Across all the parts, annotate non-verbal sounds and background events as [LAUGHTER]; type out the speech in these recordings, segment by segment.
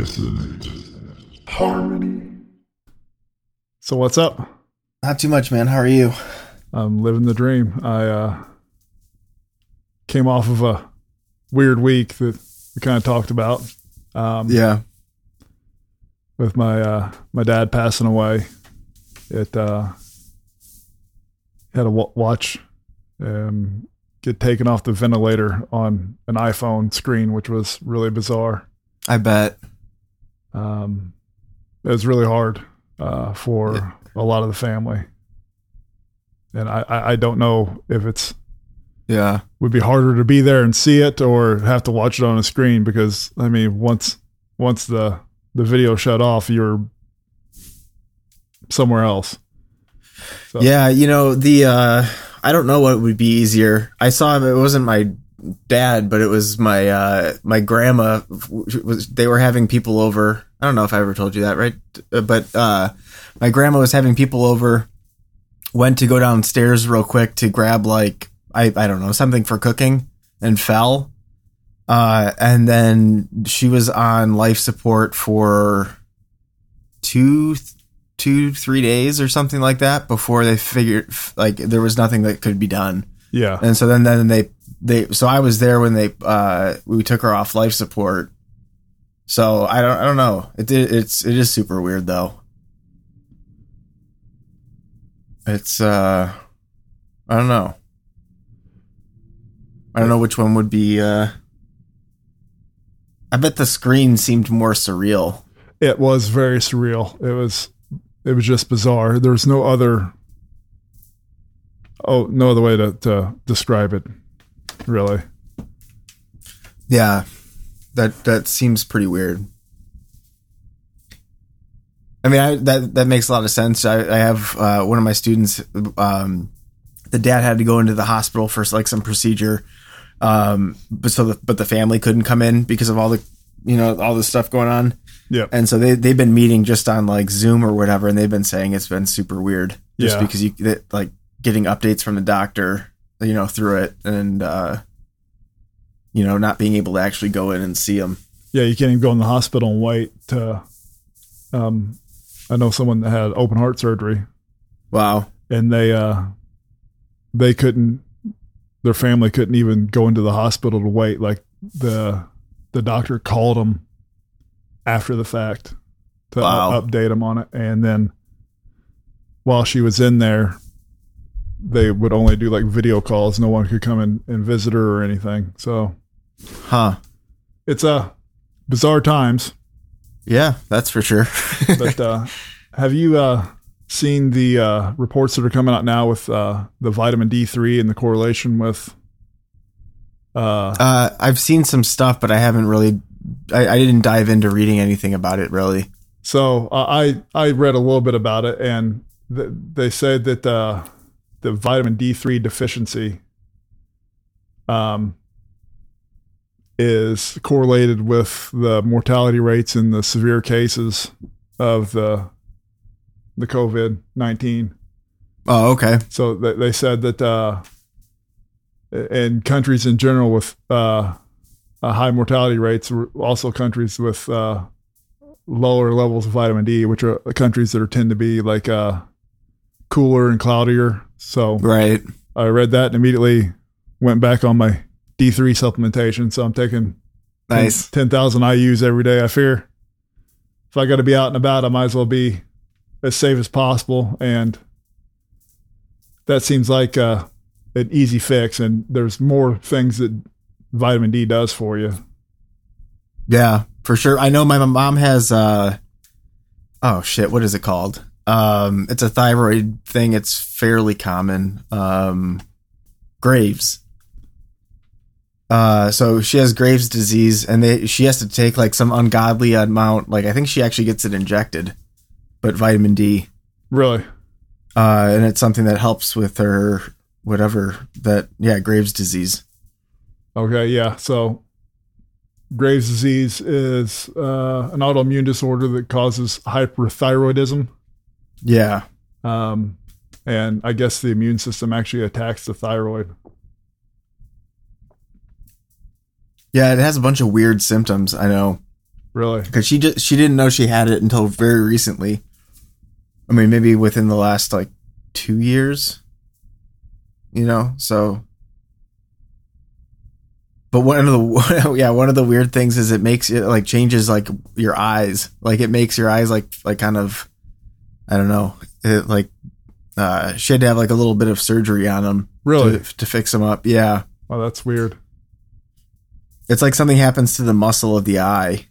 dissonate. Harmony. So what's up? Not too much, man. How are you? I'm living the dream. I uh, came off of a weird week that we kind of talked about. Um, Yeah. with my uh, my dad passing away. It uh, had to watch um, get taken off the ventilator on an iPhone screen, which was really bizarre. I bet. Um, it was really hard uh, for a lot of the family, and I, I, I don't know if it's Yeah. would be harder to be there and see it or have to watch it on a screen because I mean once once the the video shut off you're somewhere else. So, Yeah, you know, the uh I don't know what would be easier. I saw him it wasn't my dad, but it was my uh my grandma was they were having people over. I don't know if I ever told you that, right? Uh, But uh my grandma was having people over went to go downstairs real quick to grab like I I don't know, something for cooking and fell. Uh and then she was on life support for two two three days or something like that before they figured like there was nothing that could be done Yeah. and so then then they they so i was there when they uh we took her off life support so i don't i don't know it did it's it is super weird though it's uh i don't know i don't know which one would be uh i bet the screen seemed more surreal It was very surreal. It was it was just bizarre. There was no other oh no other way to, to describe it really. Yeah, that that seems pretty weird. I mean, I, that that makes a lot of sense. I, I have uh, one of my students. Um, the dad had to go into the hospital for like some procedure, um, but so the, but the family couldn't come in because of all the you know all the stuff going on, Yeah. and so they they've been meeting just on like Zoom or whatever, and they've been saying it's been super weird just Yeah. because you like getting updates from the doctor, you know, through it, and uh, you know, not being able to actually go in and see them. Yeah, you can't even go in the hospital and wait to um I know someone that had open heart surgery Wow. and they uh they couldn't their family couldn't even go into the hospital to wait like the the doctor called them after the fact to Wow. update them on it and then while she was in there they would only do like video calls no one could come in and visit her or anything so Huh. it's a uh, bizarre times Yeah, that's for sure. [LAUGHS] but uh, have you uh, seen the uh, reports that are coming out now with uh, the vitamin D3 and the correlation with? Uh, uh, I've seen some stuff, but I haven't really. I, I didn't dive into reading anything about it really. so uh, I I read a little bit about it, and th- they said that uh, the vitamin D3 deficiency um, is correlated with the mortality rates in the severe cases of the the COVID nineteen. Oh, okay. So they, they said that uh, in countries in general with uh, high mortality rates, also countries with uh, lower levels of vitamin D, which are countries that are tend to be like uh, cooler and cloudier. So Right. I read that and immediately went back on my D3 supplementation. So I'm taking Nice. 10,000 IUs every day. I fear if I got to be out and about, I might as well be as safe as possible. And that seems like uh, an easy fix. And there's more things that vitamin D does for you. Yeah, for sure. I know my mom has. uh Oh shit! What is it called? Um, it's a thyroid thing. It's fairly common. Um, Graves. Uh, so she has Graves disease, and they she has to take like some ungodly amount. Like I think she actually gets it injected, but vitamin D. Really? uh, and it's something that helps with her whatever that yeah Graves disease. Okay. Yeah. So Graves' disease is uh, an autoimmune disorder that causes hyperthyroidism. Yeah, Um, and I guess the immune system actually attacks the thyroid. Yeah, it has a bunch of weird symptoms. I know. Really? because she just she didn't know she had it until very recently. I mean, maybe within the last like two years. You know, so. But one of the [LAUGHS] yeah one of the weird things is it makes it like changes like your eyes like it makes your eyes like like kind of I don't know it like uh she had to have like a little bit of surgery on them Really? to, to fix them up yeah Oh, that's weird. It's like something happens to the muscle of the eye.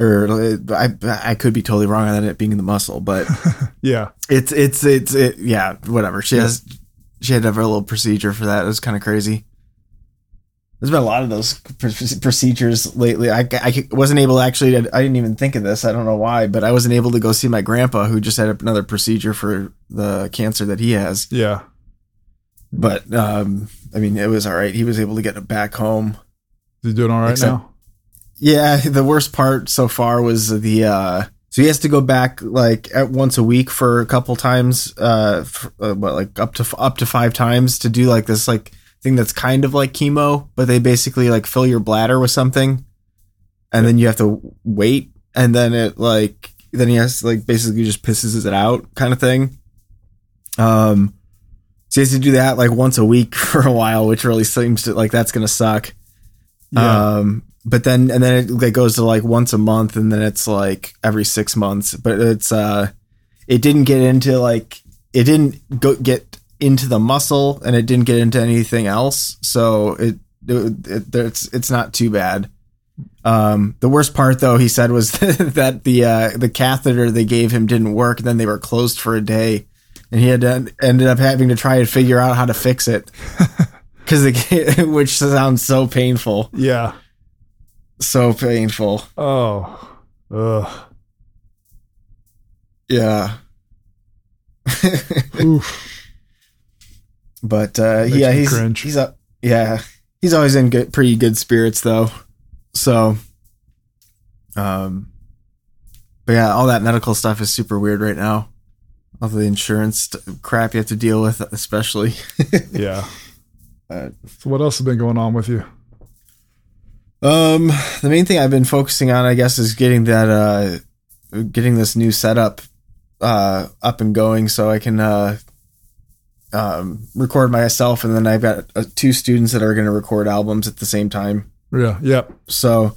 Or uh, I I could be totally wrong on it being the muscle, but [LAUGHS] Yeah. it's it's it's it, yeah whatever. She has she had to have a little procedure for that. It was kind of crazy. There's been a lot of those procedures lately. I, I wasn't able to actually. I didn't even think of this. I don't know why, but I wasn't able to go see my grandpa who just had another procedure for the cancer that he has. Yeah. But um, I mean, it was all right. He was able to get it back home. Is he doing all right Except- now? Yeah, [LAUGHS] the worst part so far was the uh so he has to go back like at once a week for a couple times uh, for, uh what like up to up to 5 times to do like this like thing that's kind of like chemo, but they basically like fill your bladder with something and then you have to wait and then it like then he has to, like basically just pisses it out kind of thing. Um so he has to do that like once a week [LAUGHS] for a while, which really seems to like that's going to suck. Yeah. Um, but then and then it like, goes to like once a month, and then it's like every six months. But it's uh, it didn't get into like it didn't go get into the muscle, and it didn't get into anything else. So it, it, it it's it's not too bad. Um, the worst part though, he said, was [LAUGHS] that the uh, the catheter they gave him didn't work. And then they were closed for a day, and he had to, ended up having to try and figure out how to fix it. [LAUGHS] Because [LAUGHS] which sounds so painful yeah. so painful. Oh. Ugh. Yeah. Oof. [LAUGHS] But uh yeah, he's cringe. he's a yeah, he's always in good pretty good spirits though. So um but yeah, all that medical stuff is super weird right now. All the insurance crap you have to deal with especially. [LAUGHS] Yeah. Uh, So what else has been going on with you? Um, the main thing I've been focusing on, I guess, is getting that uh, getting this new setup uh up and going, so I can uh um record myself, and then I've got uh, two students that are going to record albums at the same time. Yeah. Yep. So,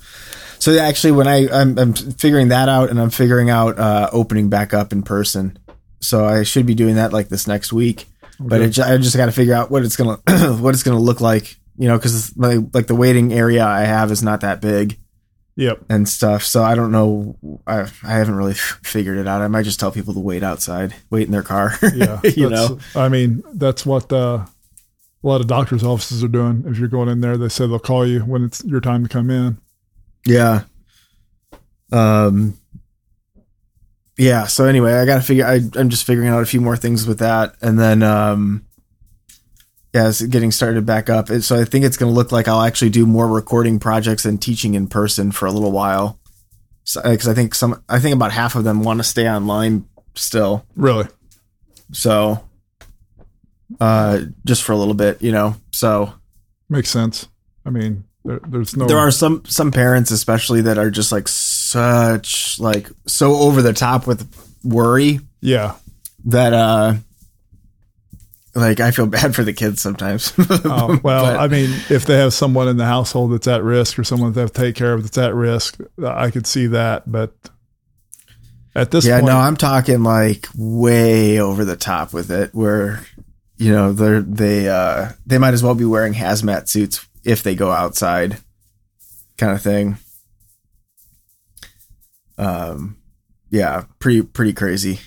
so actually, when I I'm, I'm figuring that out, and I'm figuring out uh opening back up in person, so I should be doing that like this next week but Okay. it, I just got to figure out what it's gonna [CLEARS THROAT] what it's gonna look like, you know, because like, like the waiting area I have is not that big Yep. and stuff. So I don't know. I I haven't really f- figured it out. I might just tell people to wait outside, wait in their car. [LAUGHS] Yeah. you know. I mean, that's what uh, a lot of doctors' offices are doing. If you're going in there, they say they'll call you when it's your time to come in. Yeah. Um. Yeah. So anyway, I got to figure. I, I'm just figuring out a few more things with that, and then um. Yeah, it's getting started back up. And So I think it's going to look like I'll actually do more recording projects and teaching in person for a little while. Because I think some, I think about half of them want to stay online still. Really? So, uh, just for a little bit, you know. So Makes sense. I mean, there, there's no. there are some some parents especially that are just like such like so over the top with worry Yeah. that uh like I feel bad for the kids sometimes. [LAUGHS] Oh, well, But- I mean, if they have someone in the household that's at risk or someone that they have to take care of that's at risk, I could see that. But at this yeah, point, no, I'm talking like way over the top with it where you know, they're they uh they might as well be wearing hazmat suits if they go outside kind of thing. Um yeah, pretty pretty crazy.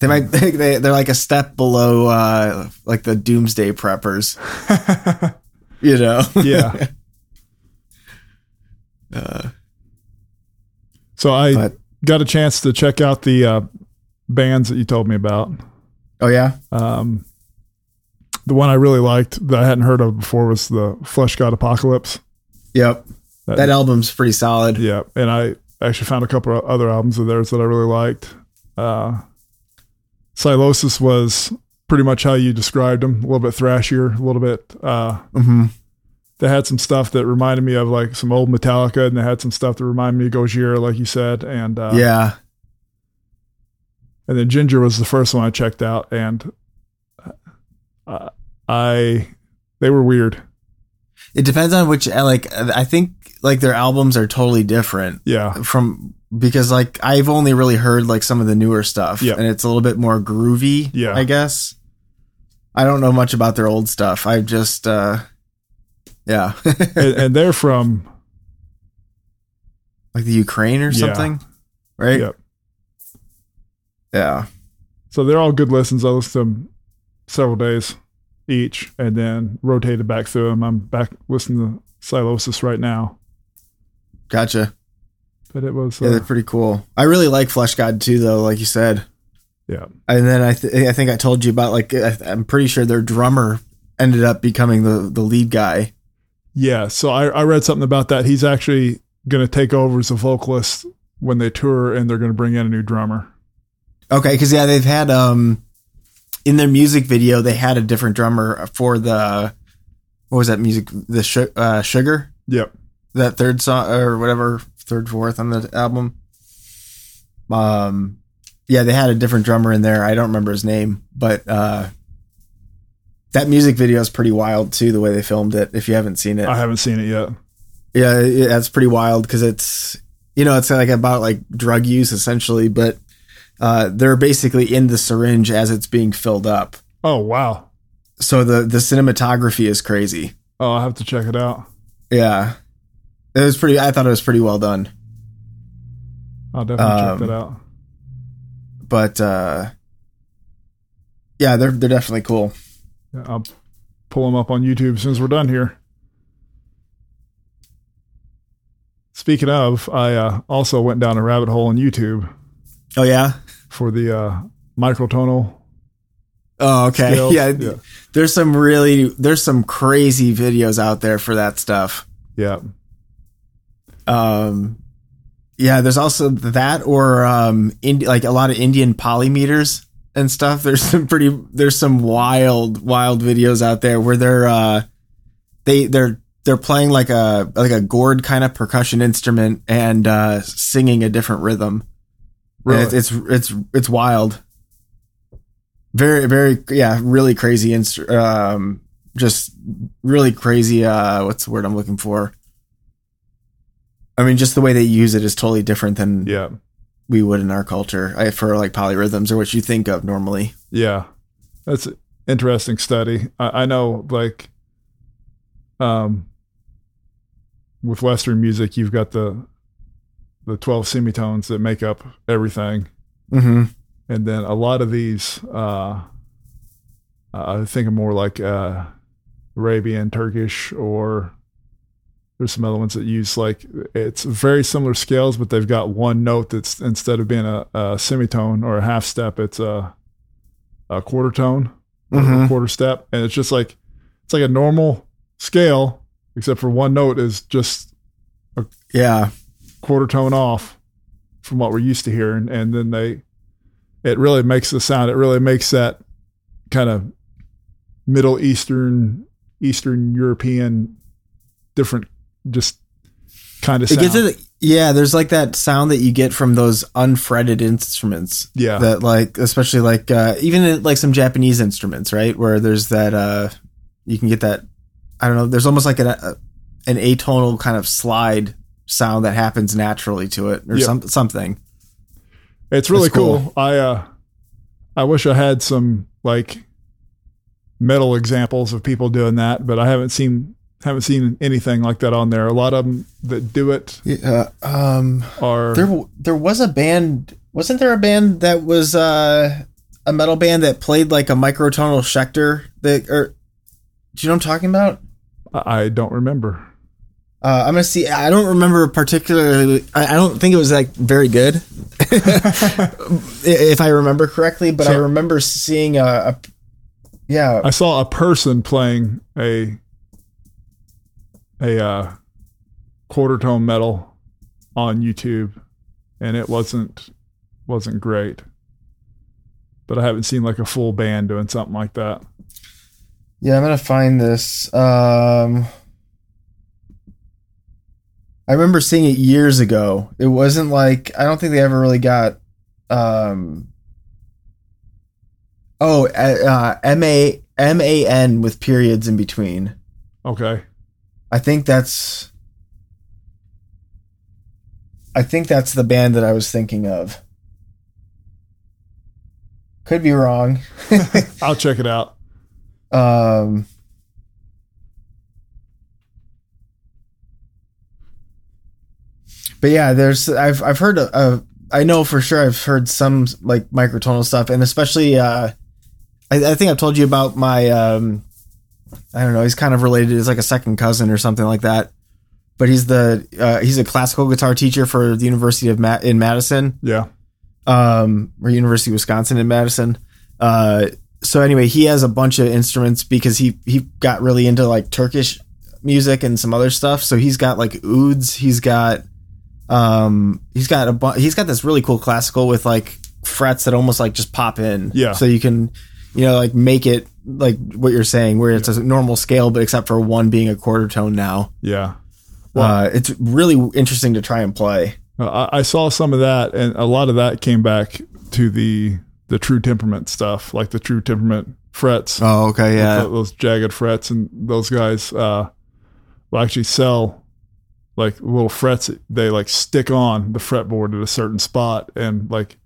They might [LAUGHS] they they're like a step below uh like the doomsday preppers, [LAUGHS] you know. [LAUGHS] yeah. Uh, So I But- got a chance to check out the uh, bands that you told me about. oh yeah. Um, the one I really liked that I hadn't heard of before was the Fleshgod Apocalypse. Yep. That- That album's pretty solid. Yeah, and I actually found a couple of other albums of theirs that I really liked. Uh, Sylosis was pretty much how you described them, a little bit thrashier, a little bit uh, hmm they had some stuff that reminded me of like some old Metallica, and they had some stuff that reminded me of Gojira, like you said, and uh, yeah. and then Jinjer was the first one I checked out, and uh, I they were weird. It depends on which like I think like their albums are totally different Yeah, from because like I've only really heard like some of the newer stuff Yeah. and it's a little bit more groovy, Yeah. I guess. I don't know much about their old stuff. I just uh yeah. [LAUGHS] and, and they're from like the Ukraine or Yeah. something. Right? Yep. Yeah. So they're all good listens. I listened to them several days each and then rotated back through them. I'm back listening to Sylosis right now. Gotcha. But it was, Yeah, uh, they're pretty cool. I really like Fleshgod too though, like you said. yeah. And then I th- I think I told you about like I- I'm pretty sure their drummer ended up becoming the the lead guy. Yeah. So I, I read something about that. He's actually going to take over as a vocalist when they tour and they're going to bring in a new drummer. Okay, because yeah, they've had um in their music video they had a different drummer for the what was that music the Su- uh, sugar Yep. that third song or whatever third fourth on the album. Um, yeah, they had a different drummer in there. I don't remember his name, but uh, that music video is pretty wild too. The way they filmed it. If you haven't seen it, I haven't seen it yet. yeah, that's pretty wild because it's you know it's like about like drug use essentially, but uh, they're basically in the syringe as it's being filled up. Oh, wow. So the the cinematography is crazy. Oh, I'll have to check it out. Yeah, it was pretty. I thought it was pretty well done. I'll definitely Um, check that out. But uh, yeah, they're they're definitely cool. Yeah, I'll pull them up on YouTube since we're done here. Speaking of, I uh, also went down a rabbit hole on YouTube Oh yeah. For the uh, microtonal. Oh okay. Yeah, Yeah. There's some really there's some crazy videos out there for that stuff. Yeah, Um, yeah, there's also that or um, Indi- like a lot of Indian polymeters and stuff. There's some pretty there's some wild wild videos out there where they're uh, they they're they're playing like a like a gourd kind of percussion instrument and uh, singing a different rhythm. Really. It's, it's it's it's wild. Very very yeah, really crazy instru- um just really crazy uh what's the word I'm looking for? I mean just the way they use it is totally different than yeah, we would in our culture I, for like polyrhythms or what you think of normally. yeah. That's an interesting study. I, I know, like, um, with Western music, you've got the the twelve semitones that make up everything. Mm-hmm. and then a lot of these uh i think of more like uh arabian turkish or there's some other ones that use like it's very similar scales but they've got one note that's instead of being a, a semitone or a half step it's a a quarter tone or a quarter step and it's just like it's like a normal scale except for one note is just Yeah. Quarter tone off from what we're used to hearing. And then they it really makes the sound it really makes that kind of middle eastern eastern european different just kind of It sound. gets it yeah, there's like that sound that you get from those unfretted instruments. yeah. That like especially like uh even in, like some japanese instruments right? Where there's that uh you can get that i don't know there's almost like an a, an atonal kind of slide sound that happens naturally to it or Yeah. some, something it's really That's cool. cool. i uh i wish i had some like metal examples of people doing that but i haven't seen haven't seen anything like that on there a lot of them that do it yeah um are there there was a band wasn't there a band that was uh a metal band that played like a microtonal Schecter that or do you know what I'm talking about? i I don't remember Uh, I'm gonna see. I don't remember particularly. I, I don't think it was like very good, [LAUGHS] if I remember correctly. But I remember seeing a, a yeah. I saw a person playing a a uh, quarter tone metal on YouTube, and it wasn't wasn't great. But I haven't seen like a full band doing something like that. Yeah, I'm gonna find this. Um, I remember seeing it years ago. It wasn't like I don't think they ever really got. Um, oh, uh, M A M A N with periods in between. Okay. I think that's. I think that's the band that I was thinking of. Could be wrong. [LAUGHS] I'll check it out. Um, but yeah, there's I've I've heard uh, I know for sure I've heard some like microtonal stuff, and especially uh, I, I think I've told you about my um, I don't know, he's kind of related. He's like a second cousin or something like that. But he's the uh, he's a classical guitar teacher for the University of Ma- in Madison Yeah. um, or University of Wisconsin in Madison. Uh, so anyway, he has a bunch of instruments because he he got really into like Turkish music and some other stuff. So he's got like ouds. He's got um he's got a bu- he's got this really cool classical with like frets that almost like just pop in. Yeah. So you can you know like make it like what you're saying where it's a normal scale but except for one being a quarter tone now. Yeah. uh, it's really interesting to try and play. Uh, I, I saw some of that, and a lot of that came back to the the true temperament stuff, like the true temperament frets, Oh, okay, th- those jagged frets, and those guys uh, will actually sell like little frets. They like stick on the fretboard at a certain spot, and like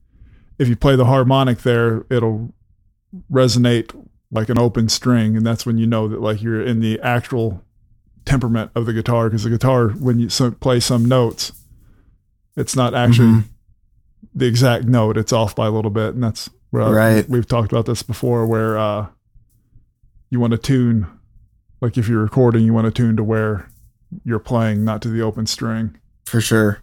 if you play the harmonic there, it'll resonate like an open string, and that's when you know that like you're in the actual temperament of the guitar because the guitar when you play some notes it's not actually Mhm. the exact note it's off by a little bit and that's where I- Right. we've talked about this before where uh you want to tune like if you're recording you want to tune to where you're playing not to the open string for sure.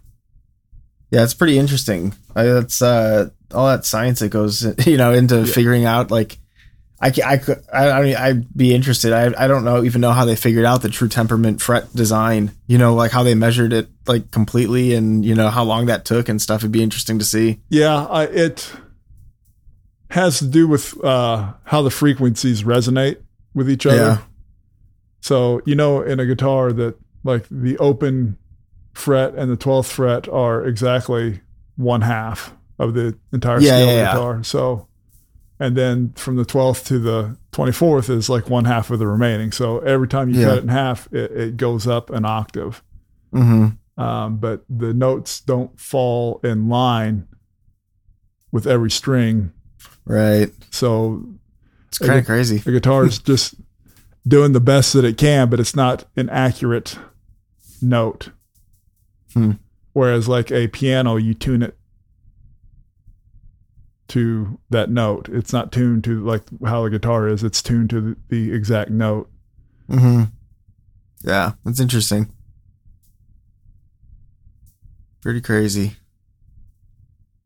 Yeah, it's pretty interesting. I, that's uh, all that science that goes, [LAUGHS] you know, into figuring out like. I, I could I, I mean I'd be interested. I I don't know even know how they figured out the true temperament fret design. You know, like how they measured it like completely, and you know how long that took and stuff. It'd be interesting to see. yeah I, it has to do with uh how the frequencies resonate with each other Yeah. So you know, in a guitar that like the open fret and the twelfth fret are exactly one half of the entire Yeah, scale yeah, of the yeah. guitar. So, and then from the twelfth to the twenty fourth is like one half of the remaining. So every time you cut it in half, it, it goes up an octave. Mm-hmm. Um, but the notes don't fall in line with every string. Right. So It's kind of crazy. the guitar is just doing the best that it can, but it's not an accurate note. Hmm. Whereas, like a piano, you tune it to that note. It's not tuned to like how the guitar is. It's tuned to the, the exact note. Mm-hmm. Yeah, that's interesting. Pretty crazy.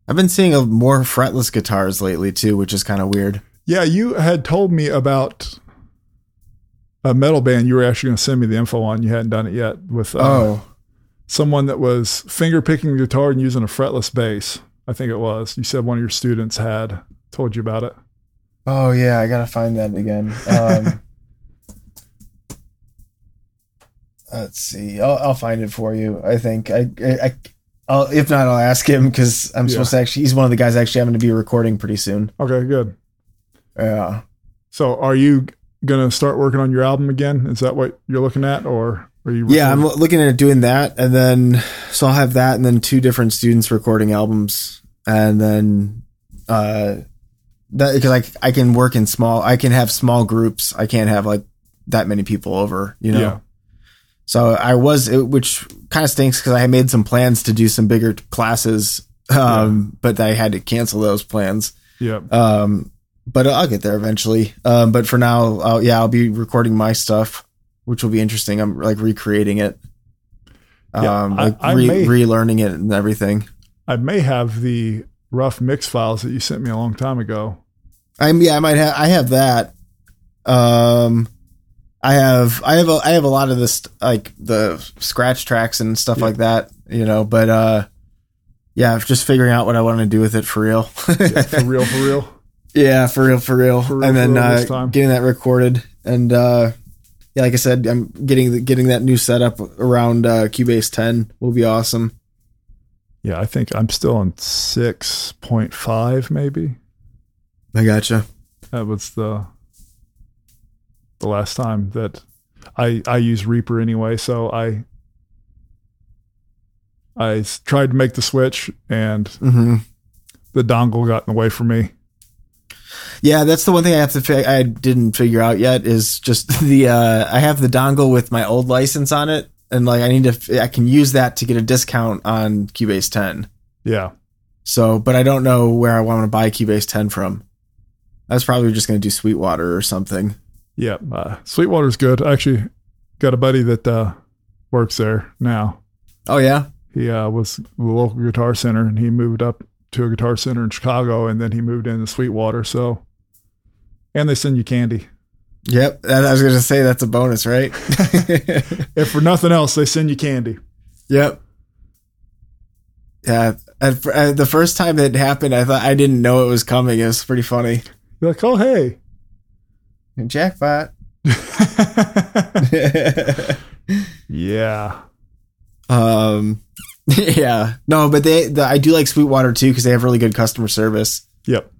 I've been seeing a more fretless guitars lately too, which is kind of weird. Yeah, you had told me about a metal band you were actually going to send me the info on. You hadn't done it yet with uh, Oh, someone that was finger picking the guitar and using a fretless bass. I think it was. You said one of your students had told you about it. oh yeah, I gotta find that again. Um, [LAUGHS] let's see, I'll, I'll find it for you. I think I, I, I I'll, if not, I'll ask him because I'm Yeah. supposed to actually. He's one of the guys actually having to be recording pretty soon. Okay, good. Yeah. So, are you to start working on your album again? Is that what you're looking at, or are you? Yeah, I'm looking at doing that, and then so I'll have that, and then two different students recording albums, and then uh, that because I I can work in small, I can have small groups. I can't have like that many people over, you know. Yeah. So I was, it, which kind of stinks because I made some plans to do some bigger classes, um, but I had to cancel those plans. Yeah. Um, but I'll get there eventually. Um, but for now, I'll, yeah, I'll be recording my stuff, which will be interesting. I'm like recreating it, Yeah, um, I- like I re- may- relearning it and everything. I may have the rough mix files that you sent me a long time ago. I'm yeah, I might have I have that. Um, I have I have a, I have a lot of this like the scratch tracks and stuff Yeah. like that, you know. But uh, yeah, just figuring out what I want to do with it for real. For [LAUGHS] real, for real. Yeah, for real, for real. For real, and then real uh, getting that recorded and uh, yeah, like I said, I'm getting the, getting that new setup around uh, Cubase 10 will be awesome. Yeah, I think I'm still on 6.5 maybe. I gotcha. That was the the last time that I I use Reaper anyway, so I I tried to make the switch and hmm the dongle got in the way for me. Yeah, that's the one thing I have to fi- I didn't figure out yet is just [LAUGHS] the uh, I have the dongle with my old license on it, and like I need to f- I can use that to get a discount on Cubase 10. Yeah. So, but I don't know where I want to buy Cubase 10 from. I was probably just going to do Sweetwater or something. Yeah. Uh, Sweetwater's good. I actually got a buddy that uh, works there now. Oh yeah, He uh, was the local guitar center and he moved up to a guitar center in Chicago and then he moved into Sweetwater. So, and they send you candy. yep. That, I was going to say that's a bonus, right? [LAUGHS] If for nothing else, they send you candy. Yep. Yeah. At, the first time it happened, I thought I didn't know it was coming. It was pretty funny. You're like, oh, hey. Jackpot. [LAUGHS] [LAUGHS] yeah. um. [LAUGHS] Yeah. No, but they. The, I do like Sweetwater too because they have really good customer service. Yep.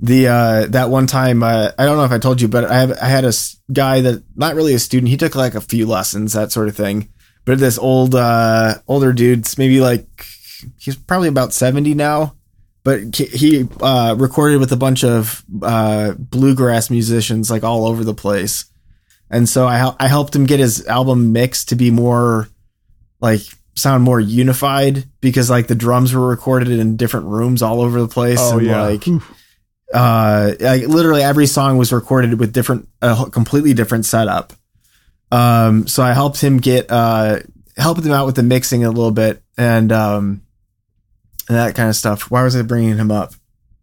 The uh that one time uh, I don't know if I told you, but I have I had a guy that not really a student. He took like a few lessons, that sort of thing. But this old uh older dude's maybe like he's probably about seventy now. But he- he uh, recorded with a bunch of uh, bluegrass musicians like all over the place, and so I I helped him get his album mixed to be more like sound more unified because like the drums were recorded in different rooms all over the place. Oh, and, yeah. like Oof. uh like literally every song was recorded with different a completely different setup um so i helped him get uh helped him out with the mixing a little bit and um and that kind of stuff why was i bringing him up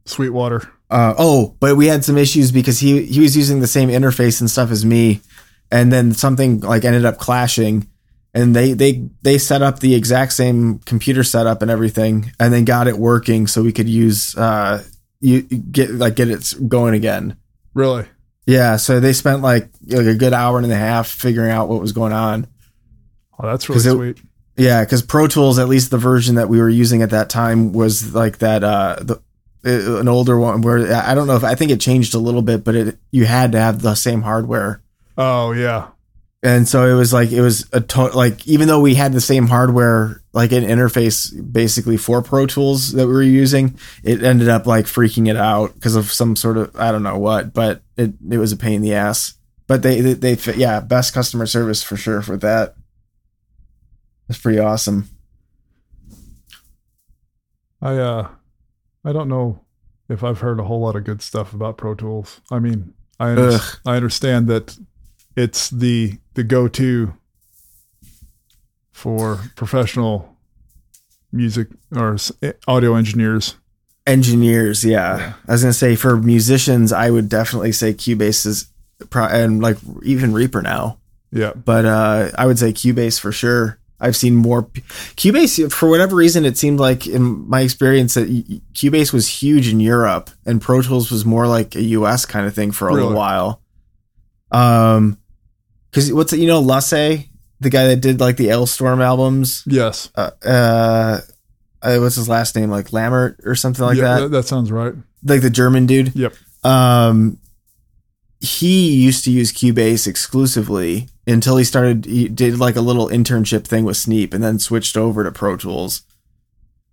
Sweetwater. uh, oh, but we had some issues because he he was using the same interface and stuff as me, and then something like ended up clashing, and they they they set up the exact same computer setup and everything, and then got it working so we could use uh you get like get it going again. Really? Yeah, so they spent like like a good hour and a half figuring out what was going on. Oh, that's really it- sweet. Yeah, because Pro Tools, at least the version that we were using at that time, was like that uh the uh, an older one where I don't know if I think it changed a little bit, but it you had to have the same hardware, Oh, yeah. And so it was like it was a to- like even though we had the same hardware, like an interface basically for Pro Tools that we were using, it ended up like freaking it out because of some sort of I don't know what, but it it was a pain in the ass. But they they, they fit- yeah best customer service for sure for that. It's pretty awesome. I uh I don't know if I've heard a whole lot of good stuff about Pro Tools. I mean, I under- I understand that it's the the go-to for professional music or audio engineers. engineers yeah. I was gonna say for musicians i would definitely say cubase is pro- and like even reaper now. Yeah. but uh i would say cubase for sure. I've seen more p- cubase for whatever reason it seemed like in my experience that cubase was huge in europe and pro tools was more like a us kind of thing for a little while. Um because what's it you know lasse the guy that did like the Alestorm albums Yes. uh, uh uh, what's his last name like Lammert or something like yeah, that that sounds right. like the German dude. Yep. Um, he used to use Cubase exclusively until he started. He did like a little internship thing with Sneap, and then switched over to Pro Tools.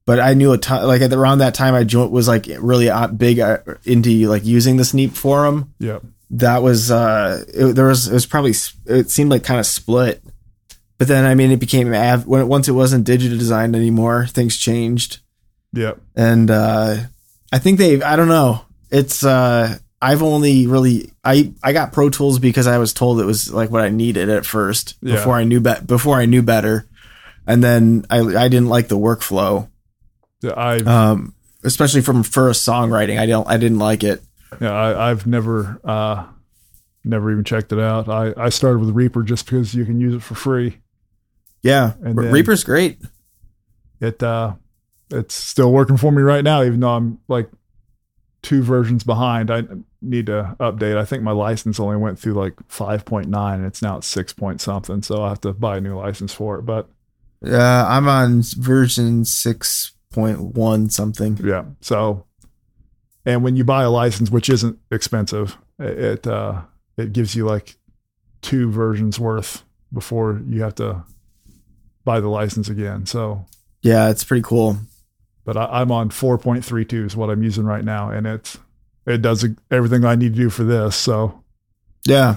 But I knew a ton. Like at the, around that time, I was like really uh, big uh, into like using the Sneap forum. Yeah. That was uh, it, there was it was probably it seemed like kind of split. But then I mean, it became av- when it, once it wasn't Digidesign anymore, things changed Yeah. and uh i think they i don't know it's uh i've only really i i got pro tools because i was told it was like what i needed at first Yeah. before i knew be- before i knew better and then i i didn't like the workflow Yeah, I um especially from first songwriting i don't i didn't like it yeah, I I've never uh never even checked it out. I I started with Reaper just because you can use it for free. yeah And reaper's great It uh it's still working for me right now even though I'm like two versions behind. I need to update. I think my license only went through like 5.9 and it's now at 6 point something. So I'll have to buy a new license for it. But Uh, I'm on version six point one something. yeah. So, and when you buy a license, which isn't expensive, it, uh, it gives you like two versions worth before you have to buy the license again. So, Yeah, it's pretty cool. but I, I'm on 4.32 is what I'm using right now. And it's, it does everything I need to do for this. So Yeah.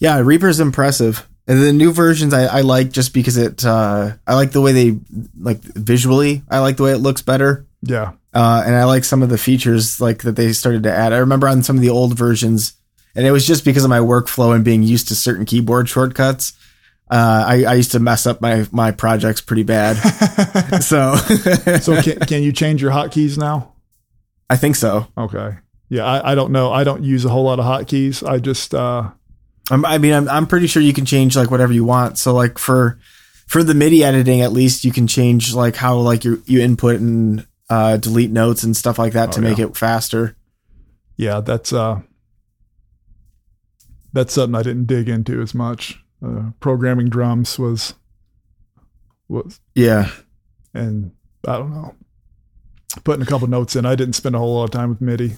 Yeah, Reaper's impressive. And the new versions I, I like just because it uh I like the way they like visually, I like the way it looks better. yeah, Uh and I like some of the features like that they started to add. I remember on some of the old versions, and it was just because of my workflow and being used to certain keyboard shortcuts. Uh, I, I used to mess up my my projects pretty bad. [LAUGHS] so [LAUGHS] so can, can you change your hotkeys now? I think so. Okay. Yeah, I, I don't know. I don't use a whole lot of hotkeys. I just uh I'm, I mean, I'm, I'm pretty sure you can change like whatever you want. So like for for the MIDI editing, at least you can change like how like you you input and uh, delete notes and stuff like that to Oh, make yeah. it faster. yeah, that's uh that's something I didn't dig into as much. Uh, programming drums was was Yeah, and I don't know. Putting a couple notes in. I didn't spend a whole lot of time with MIDI.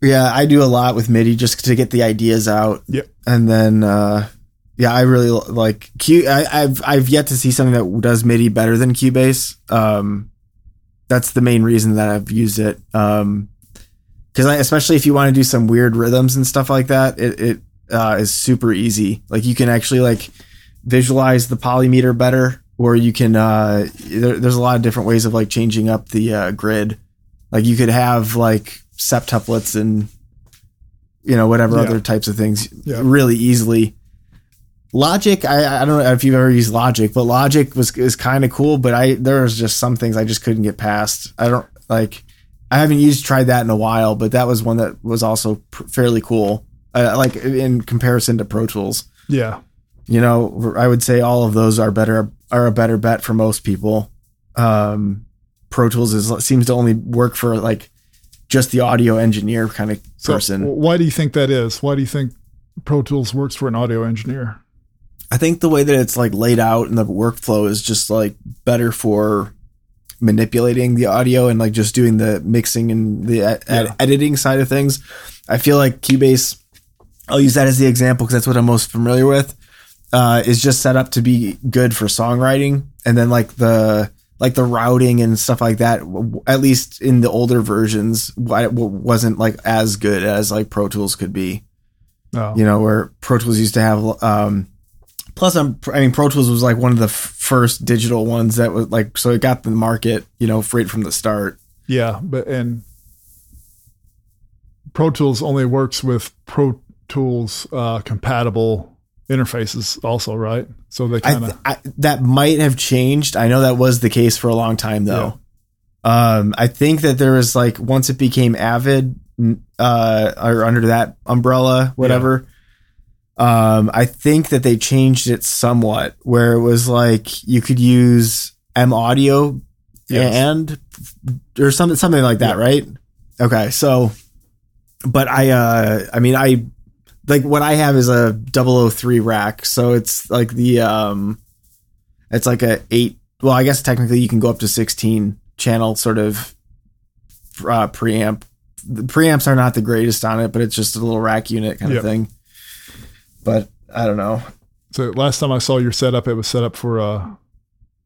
yeah, I do a lot with MIDI just to get the ideas out. Yep. and then uh, yeah, I really like Q. I, I've I've yet to see something that does MIDI better than Cubase. Um, that's the main reason that I've used it. Um, because I, especially if you want to do some weird rhythms and stuff like that, it it uh, is super easy. Like you can actually like visualize the polymeter better, or you can. Uh, there, there's a lot of different ways of like changing up the uh, grid. Like you could have like septuplets and you know whatever Yeah. other types of things Yeah. really easily. Logic, I, I don't know if you've ever used Logic, but Logic was is kind of cool. But I there was just some things I just couldn't get past. I don't like. I haven't used tried that in a while, but that was one that was also pr- fairly cool. Uh, like in comparison to Pro Tools, Yeah. you know, I would say all of those are better are a better bet for most people. Um, Pro Tools is seems to only work for like just the audio engineer kind of So person. why do you think that is? Why do you think Pro Tools works for an audio engineer? I think the way that it's like laid out and the workflow is just like better for manipulating the audio and like just doing the mixing and the ed- Yeah. editing side of things. I feel like Cubase, I'll use that as the example because that's what I'm most familiar with, uh, is just set up to be good for songwriting. And then like the, like the routing and stuff like that, at least in the older versions, wasn't like as good as like Pro Tools could be No. you know, where Pro Tools used to have. Um, plus, I'm, I mean, Pro Tools was like one of the first digital ones that was like, so it got the market, you know, right from the start. Yeah, but and Pro Tools only works with Pro Tools uh, compatible interfaces, also, right? So they kind of that might have changed. I know that was the case for a long time though. Um, I think that there was like once it became Avid, uh, or under that umbrella, whatever. Um, I think that they changed it somewhat, where it was like you could use M Audio Yes. and or something something like that, Yeah. right? Okay, so but I uh I mean I like what I have is a 003 rack, so it's like the um it's like a 8 well, I guess technically you can go up to 16 channel sort of uh preamp. The preamps are not the greatest on it, but it's just a little rack unit kind Yep. of thing. But I don't know. so. Last time I saw your setup, it was set up for uh,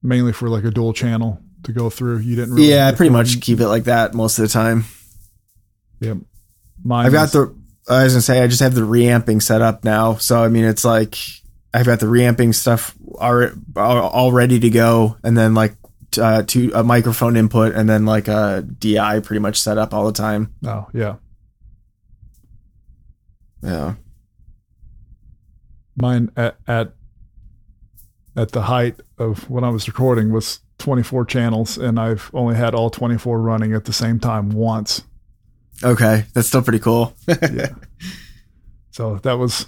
mainly for like a dual channel to go through. You didn't really, yeah, I pretty much keep it like that most of the time. Yeah, mine. I've got is- the. I was gonna say I just have the reamping set up now, so I mean it's like I've got the reamping stuff all, all ready to go, and then like uh, to a microphone input, and then like a DI pretty much set up all the time. Oh yeah, Yeah, mine at at at the height of when I was recording was 24 channels, and I've only had all 24 running at the same time once. okay, that's still pretty cool. [LAUGHS] yeah. So that was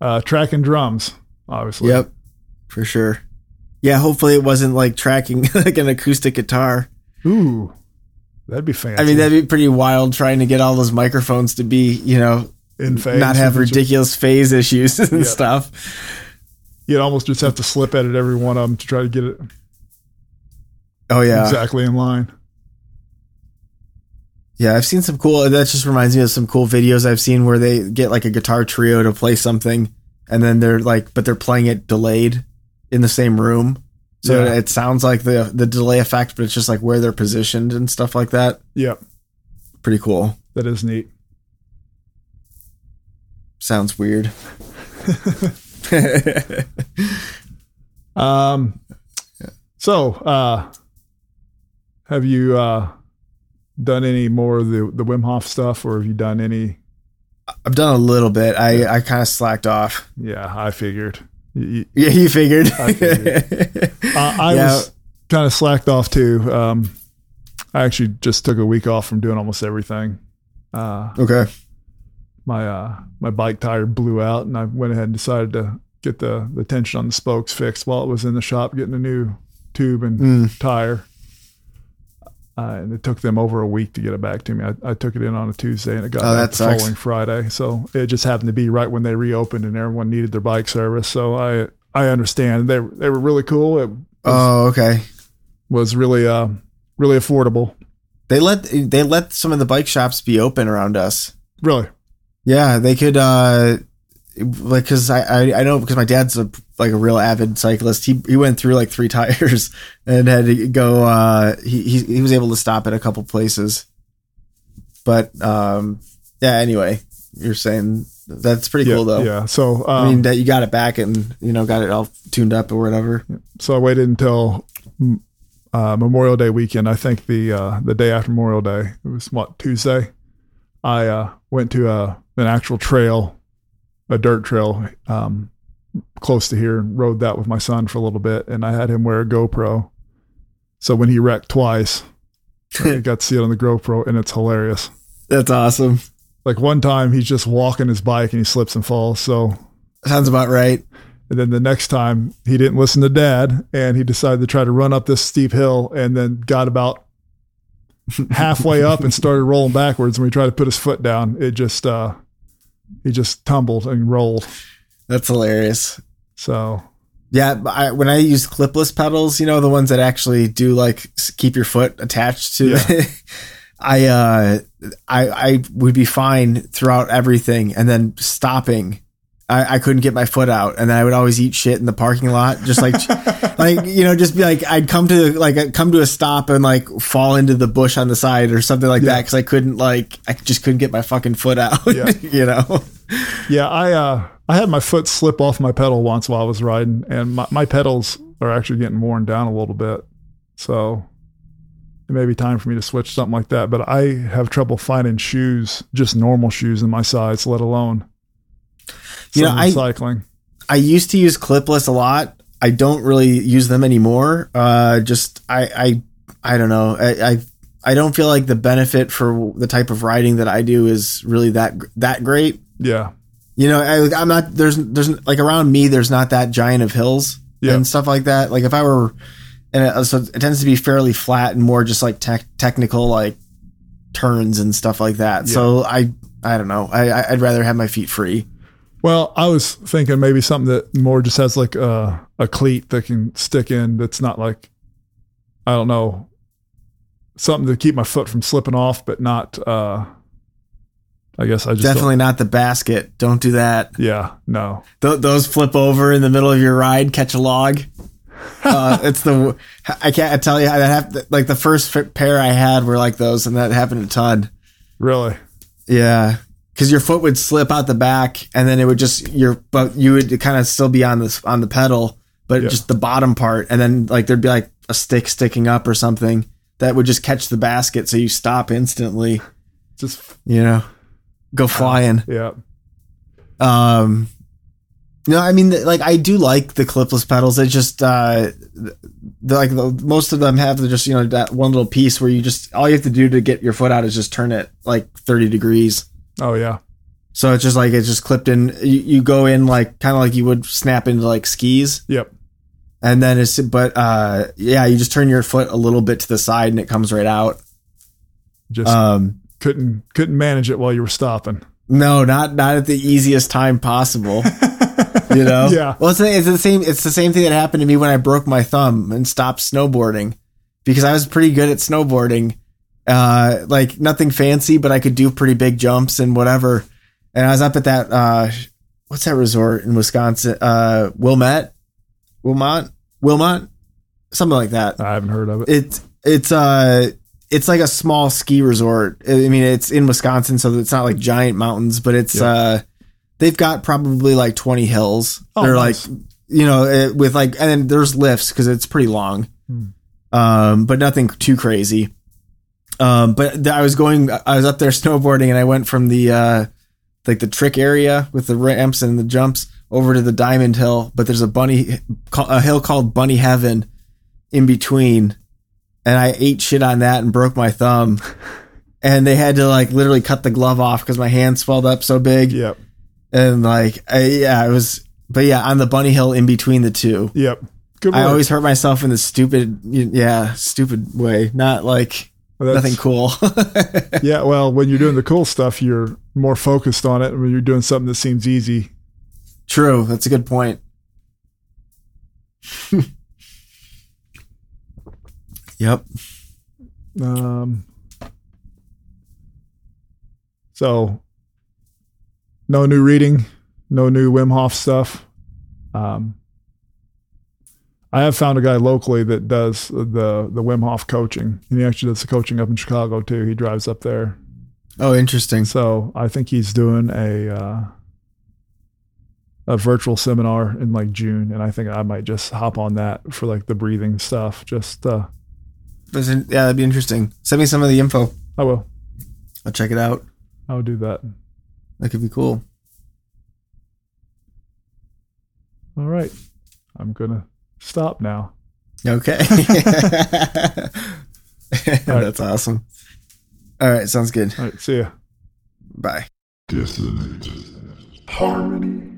uh, track and drums, obviously. yep, for sure. Yeah, hopefully it wasn't like tracking [LAUGHS] like an acoustic guitar. Ooh, That'd be fancy. I mean, that'd be pretty wild trying to get all those microphones to be, you know, in phase. not have just- ridiculous phase issues [LAUGHS] and Yeah. stuff. You'd almost just have to slip edit every one of them to try to get it Oh yeah, exactly in line. yeah. I've seen some cool. That just reminds me of some cool videos I've seen where they get like a guitar trio to play something, and then they're like, but they're playing it delayed in the same room, so Yeah. it sounds like the the delay effect, but it's just like where they're positioned and stuff like that. Yep, Pretty cool. that is neat. Sounds weird. [LAUGHS] Um, so, uh, have you uh, done any more of the the Wim Hof stuff, or have you done any? I've done a little bit. I I kind of slacked off. Yeah, I figured. You- Yeah, you figured. I figured. [LAUGHS] Uh, I Yeah. was kind of slacked off too. Um, I actually just took a week off from doing almost everything. Uh, okay. My uh, my bike tire blew out, and I went ahead and decided to get the the tension on the spokes fixed while it was in the shop getting a new tube and Mm. tire. Uh, and it took them over a week to get it back to me. I, I took it in on a Tuesday and it got Oh, back the following Friday. So it just happened to be right when they reopened and everyone needed their bike service. So I I understand they they were really cool. It was, Oh, okay. was really uh really affordable. They let they let some of the bike shops be open around us. Really, Yeah, they could uh like because I, I I know because my dad's a like a real avid cyclist. He he went through like three [LAUGHS] tires and had to go. uh He he, he was able to stop at a couple places, but um yeah. Anyway, you're saying that's pretty yeah, cool though. yeah. So um, I mean that you got it back and you know got it all tuned up or whatever. So I waited until mm, uh, Memorial Day weekend. I think the uh, the day after Memorial Day, it was what Tuesday. I uh, went to a an actual trail, a dirt trail, um, close to here, and rode that with my son for a little bit. And I had him wear a GoPro, so when he wrecked twice, I [LAUGHS] got to see it on the GoPro, and it's hilarious. That's awesome. Like one time, he's just walking his bike and he slips and falls. So Sounds about right. and then the next time he didn't listen to dad and he decided to try to run up this steep hill and then got about [LAUGHS] halfway up and started rolling backwards. When he tried to put his foot down, it just, uh, he just tumbled and rolled. That's hilarious. So Yeah, I, when I use clipless pedals, you know the ones that actually do like keep your foot attached to. The, [LAUGHS] I uh, I I would be fine throughout everything, and then stopping. I, I couldn't get my foot out, and then I would always eat shit in the parking lot, just like, [LAUGHS] like you know, just be like I'd come to like I'd come to a stop and like fall into the bush on the side or something like that because I couldn't like I just couldn't get my fucking foot out. Yeah. [LAUGHS] you know. yeah, I, uh, I had my foot slip off my pedal once while I was riding and my, my pedals are actually getting worn down a little bit. So it may be time for me to switch something like that, but I have trouble finding shoes, just normal shoes in my size, let alone You know, I- cycling. I used to use clipless a lot. I don't really use them anymore. Uh, just I I I don't know. I, I I don't feel like the benefit for the type of riding that I do is really that that great. Yeah. You know, I, I'm not there's there's like around me there's not that giant of hills Yeah. and stuff like that. Like if I were, and it, so it tends to be fairly flat and more just like tech technical like turns and stuff like that. So I I don't know. I- I'd rather have my feet free. Well, I was thinking maybe something that more just has like a, a cleat that can stick in that's not like, I don't know, something to keep my foot from slipping off, but not, uh, I guess I just Definitely not the basket. Don't do that. yeah, no. Th- those flip over in the middle of your ride, catch a log. [LAUGHS] Uh, it's the I can't tell you how that happened. Like the first pair I had were like those, and that happened a ton. Really? Yeah, because your foot would slip out the back, and then it would just your but you would kind of still be on this on the pedal, but Yeah. just the bottom part, and then like there'd be like a stick sticking up or something that would just catch the basket, so you stop instantly. Just, You know, go flying. yeah. Um, no, I mean, like I do like the clipless pedals. They just, uh, like the, most of them have just you know that one little piece where you just all you have to do to get your foot out is just turn it like thirty degrees. Oh, yeah. So it's just like it's just clipped in. You, you go in like kind of like you would snap into like skis, Yep. and then it's but uh yeah, you just turn your foot a little bit to the side and it comes right out. Just Um, couldn't couldn't manage it while you were stopping. no, not not at the easiest time possible. [LAUGHS] you know. Yeah. Well, it's it's the same. It's the same thing that happened to me when I broke my thumb and stopped snowboarding because I was pretty good at snowboarding. Uh, like nothing fancy, but I could do pretty big jumps and whatever. And I was up at that uh, what's that resort in Wisconsin? Uh, Wilmette, Wilmot, Wilmot, something like that. I haven't heard of it. It's it's uh it's like a small ski resort. I mean, it's in Wisconsin, so it's not like giant mountains, but it's Yeah. uh they've got probably like twenty hills. Oh, They're nice. like you know it, with like and there's lifts because it's pretty long, Hmm. um, but nothing too crazy. Um, but th- I was going, I was up there [LAUGHS] snowboarding, and I went from the uh like the trick area with the ramps and the jumps over to the Diamond Hill. But there's a bunny a hill called Bunny Heaven in between and I ate shit on that and broke my thumb. [LAUGHS] And they had to like literally cut the glove off because my hand swelled up so big. Yep. And like, I, yeah, it was, but yeah, on the bunny hill in between the two. Yep. Good I work. always hurt myself in the stupid, yeah, stupid way. Not like that's- nothing cool. [LAUGHS] [LAUGHS] Yeah, well, when you're doing the cool stuff, you're more focused on it. When you're doing something that seems easy, True. That's a good point. [LAUGHS] yep. Um, so, no new reading, no new Wim Hof stuff. Um, I have found a guy locally that does the the Wim Hof coaching, and he actually does the coaching up in Chicago too. He drives up there, Oh, interesting. so I think he's doing a uh, a virtual seminar in like June, and I think I might just hop on that for like the breathing stuff. Just uh, yeah, that'd be interesting. Send me some of the info. I will, I'll check it out. I'll do that. That could be cool. All right. I'm going to stop now. Okay. [LAUGHS] [LAUGHS] That's awesome. All right, sounds good. All right. See ya. Bye. Dissonate. Harmony.